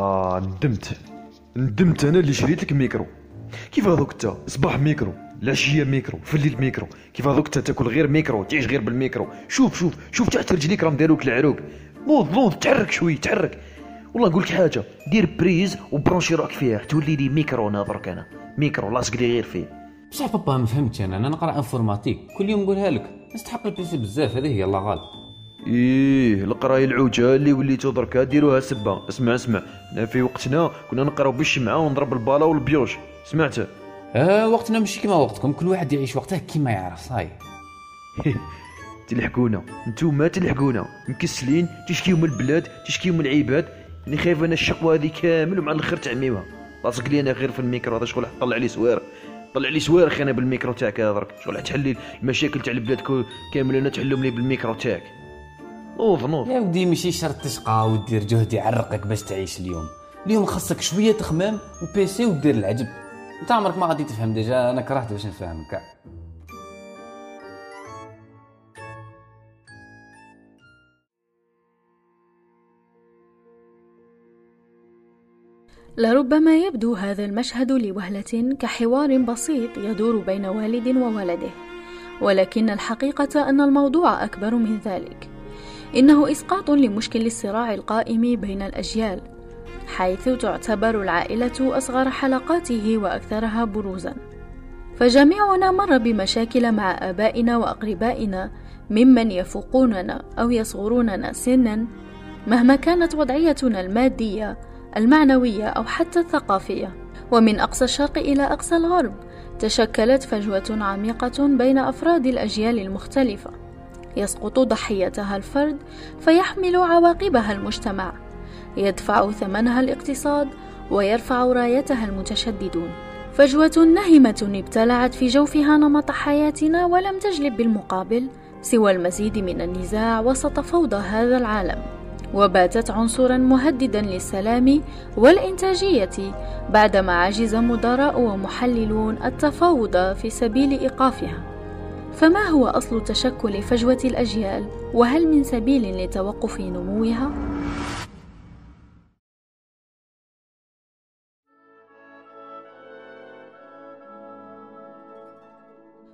آه ندمت. ندمت أنا اللي شريت لك ميكرو. كيف هذوك انت صباح ميكرو العشية ميكرو في الليل ميكرو. كيف هذوك انت تاكل غير ميكرو تعيش غير بالميكرو. شوف شوف شوف تحت رجليك راهم داروك العروق. نوض نوض تحرك شوي تحرك. والله نقول لك حاجة دير prise و branchi راك فيها تولي لي ميكرو ناظرك أنا. ميكرو لاصق لي غير فيه. بصح بابا ما فهمتش أنا. أنا نقرأ informatique. كل يوم نقولها لك. نستحق ال PC بزاف. هذه هي الله غالب. إيه القرايه العوجة اللي وليتو دركا ديروها سبه اسمع اسمع. حنا في وقتنا كنا نقراو بالشمعة ونضرب البالا وال pioche. سمعت؟ آه وقتنا ماشي كيما وقتكم. كل واحد يعيش وقته كيما يعرف صاي. تلحقونا. نتوما تلحقونا. مكسلين تشكيو من البلاد تشكيو من العباد اني خايف أنا الشقوة هذه كامل ومع الأخر تعميوها. لاصق لي أنا غير في الميكرو هذا شغل طلع لي sœur. طلع لي أخي أنا بالميكرو تاعك هذا درك شغل تحل المشاكل تاع البلاد كامل أنا تحلهم لي بالميكرو تاعك. نوض نوض يا ودي ماشي شرط تشقى ودير جهد يعرقك باش تعيش اليوم. اليوم خاصك شوية تخمام و PC ودير العجب. أنت عمرك ما غادي تفهم déjà أنا كرهت باش نفهمك. لربما يبدو هذا المشهد لوهلة كحوار بسيط يدور بين والد وولده ولكن الحقيقة أن الموضوع أكبر من ذلك. إنه إسقاط لمشكل الصراع القائم بين الأجيال حيث تعتبر العائلة أصغر حلقاته وأكثرها بروزا. فجميعنا مر بمشاكل مع آبائنا وأقربائنا ممن يفوقوننا أو يصغروننا سنا مهما كانت وضعيتنا المادية المعنوية أو حتى الثقافية. ومن أقصى الشرق إلى أقصى الغرب تشكلت فجوة عميقة بين أفراد الأجيال المختلفة. يسقط ضحيتها الفرد فيحمل عواقبها المجتمع يدفع ثمنها الاقتصاد ويرفع رايتها المتشددون. فجوة نهمة ابتلعت في جوفها نمط حياتنا ولم تجلب بالمقابل سوى المزيد من النزاع وسط فوضى هذا العالم. وباتت عنصرا مهددا للسلام والإنتاجية بعدما عجز مدراء ومحللون التفاوض في سبيل إيقافها. فما هو أصل تشكل فجوة الأجيال وهل من سبيل لتوقف نموها؟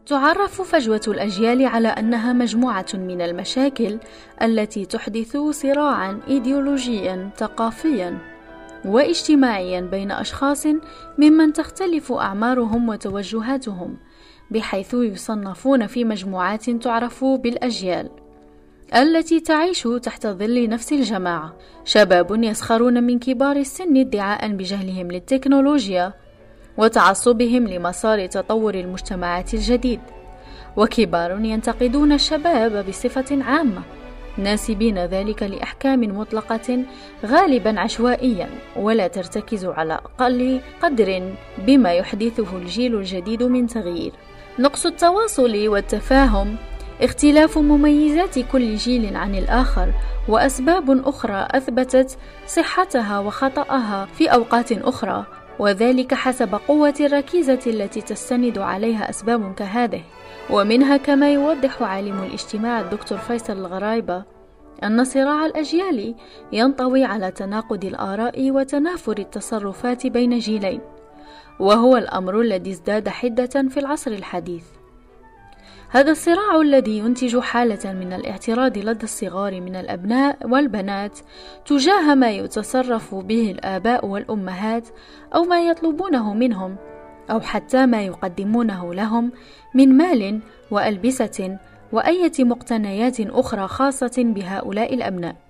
تعرف فجوة الأجيال على أنها مجموعة من المشاكل التي تحدث صراعًا إيديولوجيًا ثقافيًا واجتماعيًا بين أشخاص ممن تختلف أعمارهم وتوجهاتهم، بحيث يصنفون في مجموعات تعرف بالأجيال. التي تعيش تحت ظل نفس الجماعة شباب يسخرون من كبار السن ادعاء بجهلهم للتكنولوجيا وتعصبهم لمسار تطور المجتمعات الجديد وكبار ينتقدون الشباب بصفة عامة ناسبين ذلك لأحكام مطلقة غالبا عشوائيا ولا ترتكز على أقل قدر بما يحدثه الجيل الجديد من تغيير نقص التواصل والتفاهم اختلاف مميزات كل جيل عن الآخر وأسباب أخرى أثبتت صحتها وخطأها في أوقات أخرى وذلك حسب قوة الركيزة التي تستند عليها أسباب كهذه. ومنها كما يوضح عالم الاجتماع الدكتور فيصل الغرايبة أن صراع الأجيال ينطوي على تناقض الآراء وتنافر التصرفات بين جيلين. وهو الأمر الذي ازداد حدة في العصر الحديث هذا الصراع الذي ينتج حالة من الاعتراض لدى الصغار من الأبناء والبنات تجاه ما يتصرف به الآباء والأمهات أو ما يطلبونه منهم أو حتى ما يقدمونه لهم من مال وألبسة وأية مقتنيات أخرى خاصة بهؤلاء الأبناء.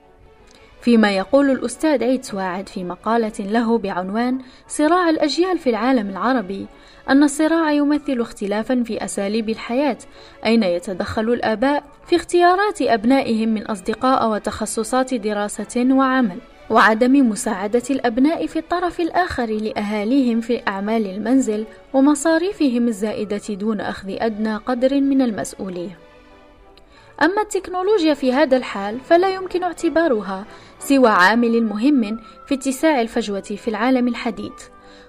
فيما يقول الأستاذ عيد سواعد في مقالة له بعنوان صراع الأجيال في العالم العربي أن الصراع يمثل اختلافا في أساليب الحياة أين يتدخل الآباء في اختيارات أبنائهم من أصدقاء وتخصصات دراسة وعمل وعدم مساعدة الأبناء في الطرف الآخر لأهاليهم في أعمال المنزل ومصاريفهم الزائدة دون أخذ أدنى قدر من المسؤولية. أما التكنولوجيا في هذا الحال فلا يمكن اعتبارها سوى عامل مهم في اتساع الفجوة في العالم الحديث،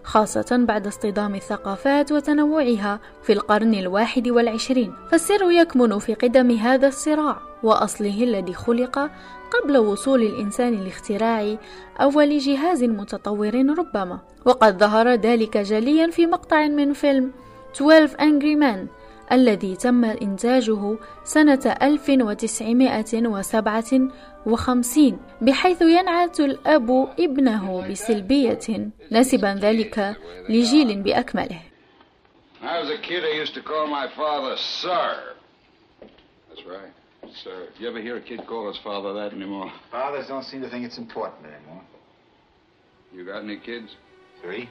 خاصة بعد اصطدام الثقافات وتنوعها في القرن الواحد والعشرين. فالسر يكمن في قدم هذا الصراع وأصله الذي خلق قبل وصول الإنسان لاختراع أول جهاز متطور ربما. وقد ظهر ذلك جليا في مقطع من فيلم 12 Angry Men. الذي تم إنتاجه سنة 1957 بحيث ينعت الأب ابنه بسلبية نسبا ذلك لجيل بأكمله I was a kid, I used to call my father Sir. That's right, Sir. You ever hear a kid call his father that anymore? Fathers don't seem to think it's important anymore. You got any kids? Three?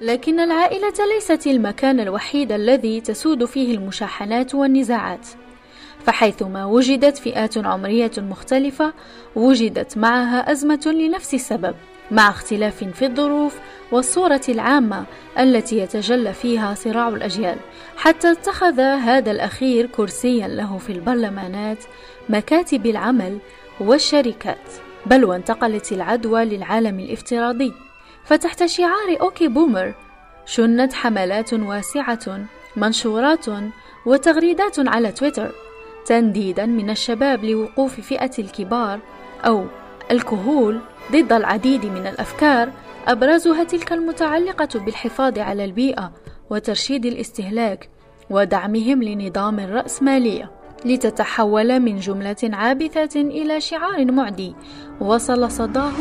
لكن العائلة ليست المكان الوحيد الذي تسود فيه المشاحنات والنزاعات. فحيثما وجدت فئات عمرية مختلفة وجدت معها أزمة لنفس السبب مع اختلاف في الظروف والصورة العامة التي يتجلى فيها صراع الأجيال حتى اتخذ هذا الأخير كرسيا له في البرلمانات مكاتب العمل والشركات. بل وانتقلت العدوى للعالم الافتراضي. فتحت شعار أوكي بومر. شنت حملات واسعة منشورات وتغريدات على تويتر تنديدا من الشباب لوقوف فئة الكبار أو الكهول ضد العديد من الأفكار أبرزها تلك المتعلقة بالحفاظ على البيئة وترشيد الاستهلاك ودعمهم لنظام الرأسمالية لتتحول من جملة عابثة إلى شعار معدي وصل صداه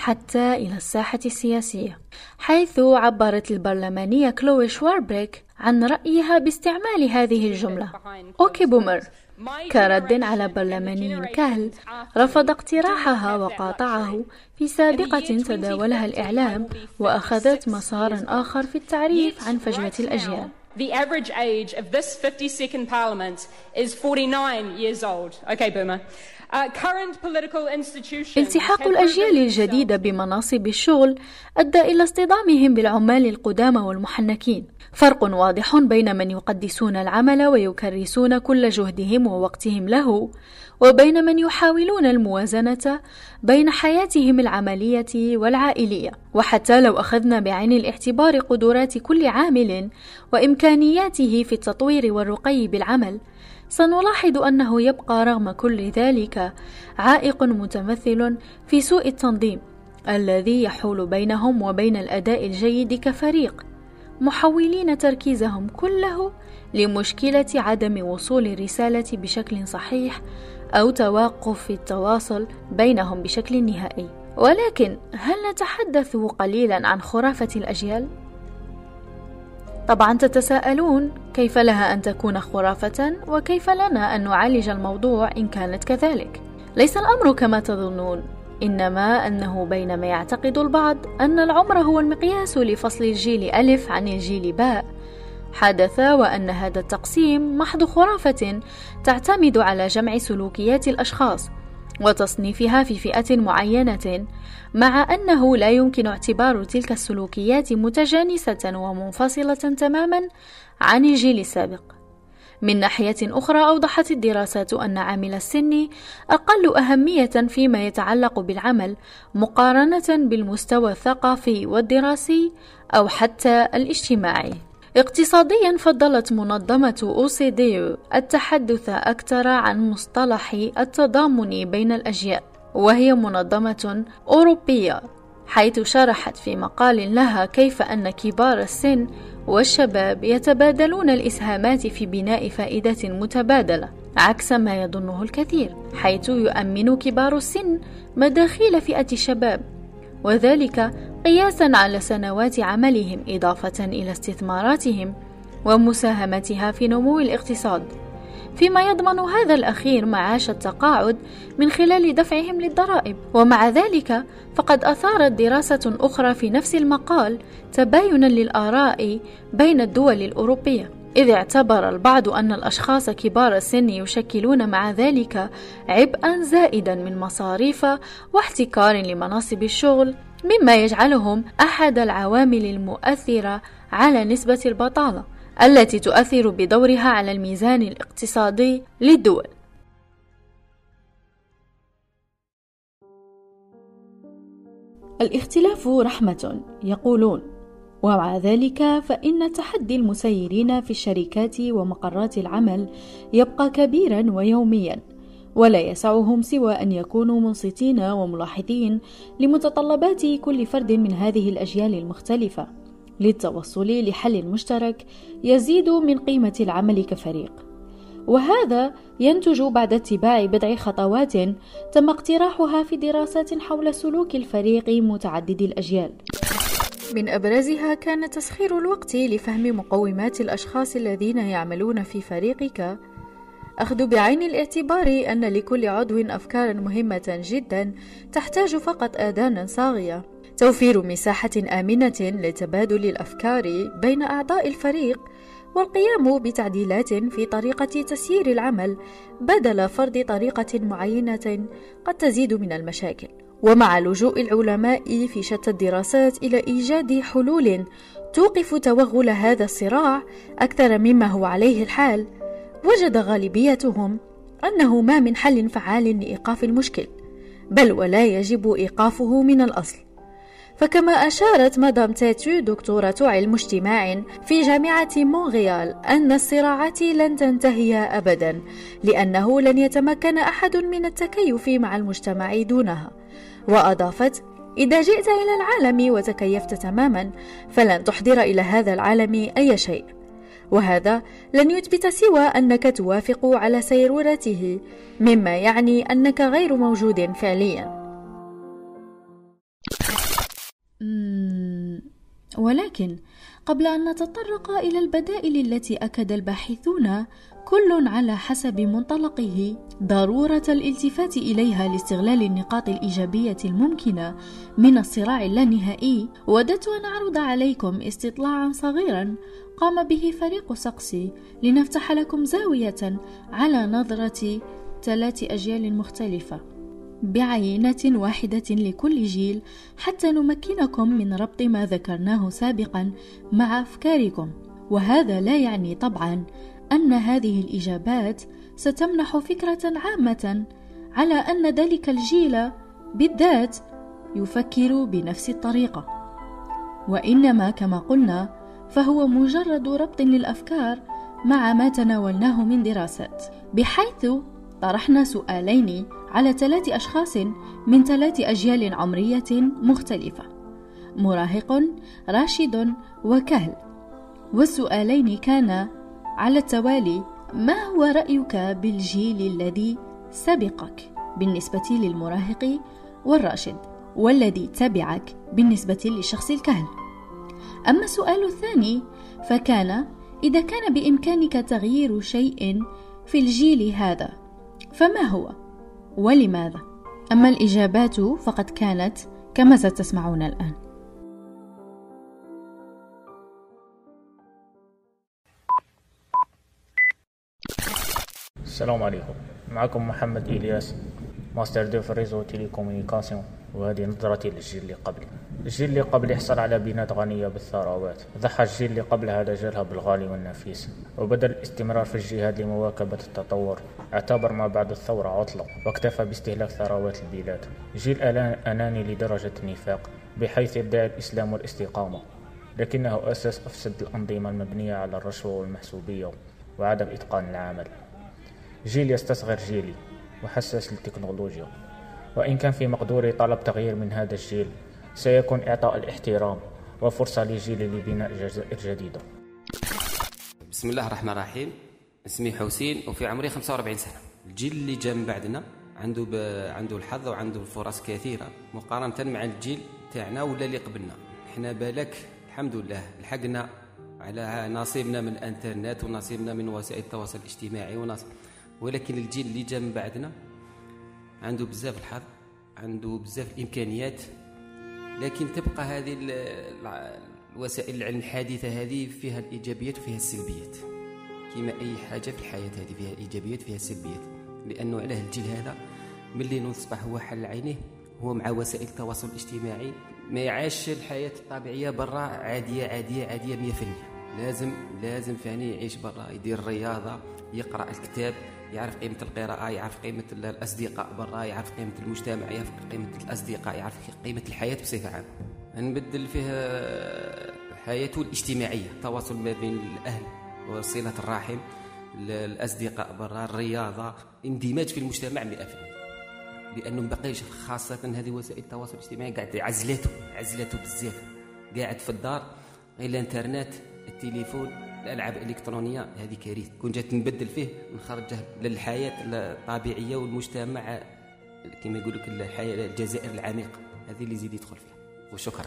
حتى إلى الساحة السياسية حيث عبرت البرلمانية كلوي شواربريك عن رأيها باستعمال هذه الجملة OK boomer كرد على برلماني كهل رفض اقتراحها وقاطعه في سابقة تداولها الإعلام وأخذت مسارا آخر في التعريف عن فجوة الأجيال The average age of this 52nd Parliament is 49 years old. Okay, Boomer. التحاق الأجيال الجديدة بمناصب الشغل أدى إلى اصطدامهم بالعمال القدامى والمحنكين. فرق واضح بين من يقدسون العمل ويكرسون كل جهدهم ووقتهم له وبين من يحاولون الموازنة بين حياتهم العملية والعائلية. وحتى لو أخذنا بعين الاعتبار قدرات كل عامل وإمكانياته في التطوير والرقي بالعمل سنلاحظ أنه يبقى رغم كل ذلك عائق متمثل في سوء التنظيم الذي يحول بينهم وبين الأداء الجيد كفريق محولين تركيزهم كله لمشكلة عدم وصول الرسالة بشكل صحيح أو توقف التواصل بينهم بشكل نهائي ولكن هل نتحدث قليلا عن خرافة الأجيال؟ طبعا تتساءلون كيف لها أن تكون خرافة وكيف لنا أن نعالج الموضوع إن كانت كذلك. ليس الأمر كما تظنون إنما أنه بينما يعتقد البعض أن العمر هو المقياس لفصل الجيل ألف عن الجيل باء. حدث وأن هذا التقسيم محض خرافة تعتمد على جمع سلوكيات الأشخاص وتصنيفها في فئة معينة مع أنه لا يمكن اعتبار تلك السلوكيات متجانسة ومنفصلة تماما عن الجيل السابق. من ناحية أخرى أوضحت الدراسات أن عامل السن أقل أهمية فيما يتعلق بالعمل مقارنة بالمستوى الثقافي والدراسي أو حتى الاجتماعي. اقتصاديا فضلت منظمة أوسيديو التحدث أكثر عن مصطلح التضامن بين الأجيال وهي منظمة أوروبية حيث شرحت في مقال لها كيف أن كبار السن والشباب يتبادلون الإسهامات في بناء فائدة متبادلة عكس ما يظنه الكثير حيث يؤمن كبار السن مداخيل فئة الشباب. وذلك قياسا على سنوات عملهم إضافة إلى استثماراتهم ومساهمتها في نمو الاقتصاد. فيما يضمن هذا الأخير معاش التقاعد من خلال دفعهم للضرائب. ومع ذلك فقد أثارت دراسة أخرى في نفس المقال تباينا للآراء بين الدول الأوروبية. إذ اعتبر البعض أن الأشخاص كبار السن يشكلون مع ذلك عبئا زائدا من مصاريف واحتكار لمناصب الشغل مما يجعلهم أحد العوامل المؤثرة على نسبة البطالة التي تؤثر بدورها على الميزان الاقتصادي للدول. الاختلاف رحمة يقولون ومع ذلك فإن تحدي المسيرين في الشركات ومقرات العمل يبقى كبيرا ويوميا ولا يسعهم سوى أن يكونوا منصتين وملاحظين لمتطلبات كل فرد من هذه الأجيال المختلفة. للتوصل لحل مشترك يزيد من قيمة العمل كفريق. وهذا ينتج بعد اتباع بضع خطوات تم اقتراحها في دراسات حول سلوك الفريق متعدد الأجيال. من أبرزها كان تسخير الوقت لفهم مقومات الأشخاص الذين يعملون في فريقك. أخذ بعين الاعتبار أن لكل عضو أفكارا مهمة جدا تحتاج فقط آذانا صاغية. توفير مساحة آمنة لتبادل الأفكار بين أعضاء الفريق والقيام بتعديلات في طريقة تسيير العمل بدل فرض طريقة معينة قد تزيد من المشاكل. ومع لجوء العلماء في شتى الدراسات إلى إيجاد حلول توقف توغل هذا الصراع أكثر مما هو عليه الحال وجد غالبيتهم أنه ما من حل فعال لإيقاف المشكل بل ولا يجب إيقافه من الأصل. فكما أشارت مدام تاتو دكتورة علم اجتماع في جامعة مونغيال أن الصراعات لن تنتهي أبدا لأنه لن يتمكن أحد من التكيف مع المجتمع دونها. وأضافت إذا جئت إلى العالم وتكيفت تماما فلن تحضر إلى هذا العالم أي شيء. وهذا لن يثبت سوى أنك توافق على سيرورته مما يعني أنك غير موجود فعليا. ولكن قبل أن نتطرق إلى البدائل التي أكد الباحثون كل على حسب منطلقه ضرورة الالتفات إليها لاستغلال النقاط الإيجابية الممكنة من الصراع اللانهائي. وددت أن أعرض عليكم استطلاعا صغيرا قام به فريق سقسي لنفتح لكم زاوية على نظرة ثلاث أجيال مختلفة. بعينة واحدة لكل جيل حتى نمكنكم من ربط ما ذكرناه سابقا مع أفكاركم. وهذا لا يعني طبعا أن هذه الإجابات ستمنح فكرة عامة على أن ذلك الجيل بالذات يفكر بنفس الطريقة. وإنما كما قلنا فهو مجرد ربط للأفكار مع ما تناولناه من دراسات. بحيث طرحنا سؤالين على ثلاث أشخاص من ثلاث أجيال عمرية مختلفة مراهق راشد وكهل. والسؤالين كانا على التوالي ما هو رأيك بالجيل الذي سبقك بالنسبة للمراهق والراشد والذي تبعك بالنسبة للشخص الكهل؟ أما السؤال الثاني فكان إذا كان بإمكانك تغيير شيء في الجيل هذا فما هو؟ ولماذا؟ أما الإجابات فقد كانت كما ستسمعون الآن. السلام عليكم. معكم محمد إلياس master deux في réseaux télécommunications وهذه نظرتي للجيل اللي قبلي. الجيل اللي قبلي حصل على بنات غنية بالثروات. ضحى الجيل اللي قبل هذا جالها بالغالي والنفيس. وبدل الاستمرار في الجهاد لمواكبة التطور. اعتبر ما بعد الثورة عطلة واكتفى باستهلاك ثروات البلاد. جيل أناني لدرجة النفاق بحيث يدعي الإسلام والاستقامة. لكنه أسس أفسد الأنظمة المبنية على الرشوة والمحسوبية وعدم إتقان العمل. جيل يستصغر جيلي وحساس للتكنولوجيا. وإن كان في مقدوري طلب تغيير من هذا الجيل. سيكون إعطاء الاحترام وفرصة لجيلي لبناء جزائر جديدة بسم الله الرحمن الرحيم. اسمي حسين وفي عمري 45 سنة. الجيل اللي جا من بعدنا عنده ب... عنده الحظ وعنده الفرص كثيرة. مقارنة مع الجيل تاعنا ولا اللي قبلنا. إحنا بالك الحمد لله لحقنا على نصيبنا من الإنترنت ونصيبنا من وسائل التواصل الاجتماعي ونصيب ولكن الجيل اللي جا من بعدنا عنده بزاف الحظ عنده بزاف الإمكانيات لكن تبقى هذه الوسائل العلم الحديثة هذه فيها الإيجابيات وفيها السلبيات. كما أي حاجة في الحياة هذه فيها إيجابيات وفيها سلبيات. لأنه علاه الجيل هذا ملي نصبح هو حل عينيه هو مع وسائل التواصل الاجتماعي ما يعيش الحياة الطبيعية برا عادية عادية عادية 100% لازم لازم فاني يعيش برا يدير الرياضه يقرأ الكتاب يعرف قيمة القراءة يعرف قيمة الأصدقاء برا يعرف قيمة المجتمع يعرف قيمة الأصدقاء يعرف قيمة الحياة بصفة عامة. نبدل فيه حياته الاجتماعية التواصل ما بين الأهل وصلة الرحم الأصدقاء برا الرياضة اندماج في المجتمع 100% لأنه مبقيش خاصة هذه وسائل التواصل الاجتماعي قاعد عزلته عزلته بزاف. قاعد في الدار غير الإنترنت التليفون. الألعاب الإلكترونية هذه كارثة. كون جات نبدل فيه نخرجه للحياة الطبيعية والمجتمع كما يقول لك الحياة الجزائر العميقة. هذه اللي يزيد يدخل فيها. وشكرا.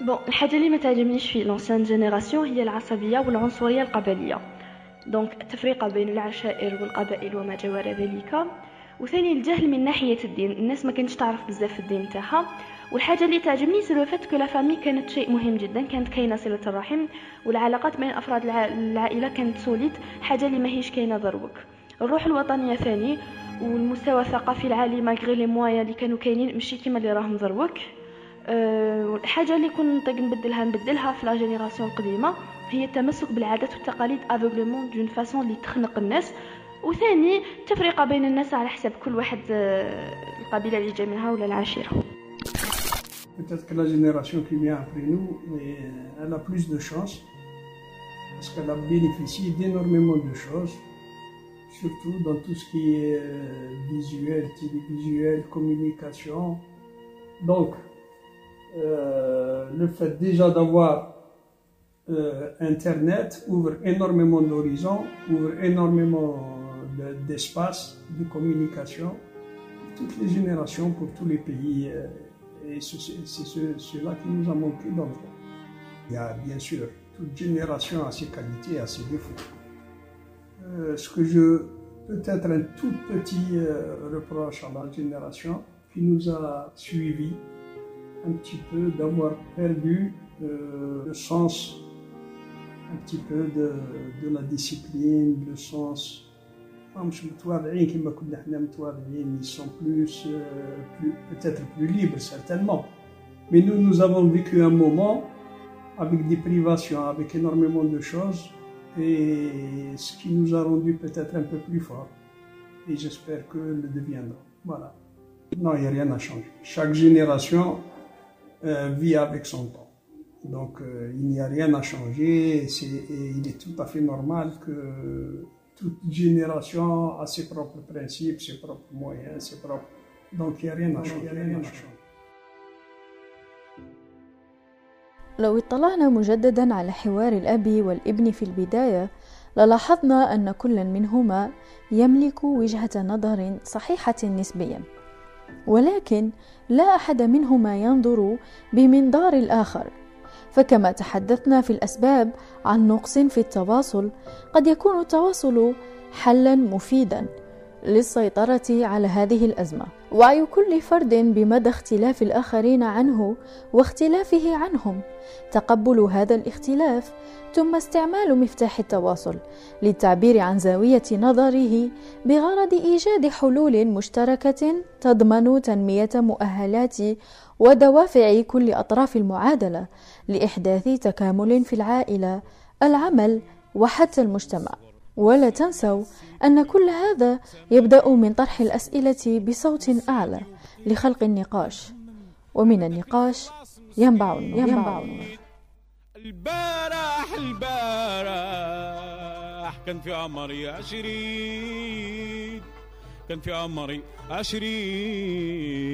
bon الحاجة اللي ما تعجبنيش في l'ancienne génération هي العصبية والعنصرية القبلية. donc التفرقه بين العشائر والقبائل وما جاور ذلك. وثاني الجهل من ناحية الدين. الناس ما كانتش تعرف بزاف الدين تاعها. والحاجة اللي تعجبني c'est le fait que la famille كانت شيء مهم جدا كانت كاينة صلة الرحم والعلاقات بين أفراد العائلة كانت solide حاجة اللي ماهيش كاينة دروك الروح الوطنية ثاني والمستوى الثقافي العالي malgré les moyens اللي كانوا كاينين ماشي كيما اللي راهم دروك أه الحاجة اللي كنت نطيق نبدلها نبدلها في la génération القديمة هي التمسك بالعادات والتقاليد افوغلومون دون فاسون اللي تخنق الناس. وثاني تفرقه بين الناس على حسب كل واحد أه القبيلة اللي جا منها ولا العشيرة. Peut-être que la génération qui vient après nous, elle a plus de chance parce qu'elle a bénéficié d'énormément de choses, surtout dans tout ce qui est visuel, télévisuel, communication. Donc, euh, le fait déjà d'avoir euh, Internet ouvre énormément d'horizons, ouvre énormément d'espace de, communication pour toutes les générations, pour tous les pays. Et c'est cela qui nous a manqué dans le. Il y a bien sûr, toute génération a ses qualités, a ses défauts. Euh, ce que je, peut-être un tout petit euh, reproche à la génération qui nous a suivis un petit peu d'avoir perdu euh, le sens un petit peu de la discipline, le sens مش متواضعين كما كنا حنا متواضعين ils sont plus, euh, plus peut-être plus libres certainement mais nous nous avons vécu un moment avec des privations avec énormément de choses et ce qui nous a rendu peut-être un peu plus forts et j'espère que le deviendra voilà non il n'y a rien à changer chaque génération euh, vit avec son temps donc euh, il n'y a rien à changer et il est tout à fait normal que toute génération a ses propres principes, ses propres moyens, ses propres... Donc il n'y a rien à changer. لو اطلعنا مجددا على حوار الأب والابن في البداية للاحظنا أن كل منهما يملك وجهة نظر صحيحة نسبيا. ولكن لا أحد منهما ينظر بمنظار الآخر. فكما تحدثنا في الأسباب عن نقص في التواصل قد يكون التواصل حلا مفيدا. للسيطرة على هذه الأزمة وعي كل فرد بمدى اختلاف الآخرين عنه واختلافه عنهم تقبل هذا الاختلاف ثم استعمال مفتاح التواصل للتعبير عن زاوية نظره بغرض إيجاد حلول مشتركة تضمن تنمية مؤهلات ودوافع كل أطراف المعادلة لإحداث تكامل في العائلة، العمل وحتى المجتمع. ولا تنسوا أن كل هذا يبدأ من طرح الأسئلة بصوت أعلى لخلق النقاش، ومن النقاش ينبع النور. ينبع النور. البارح البارح كان في عمري عشرين كان في عمري عشرين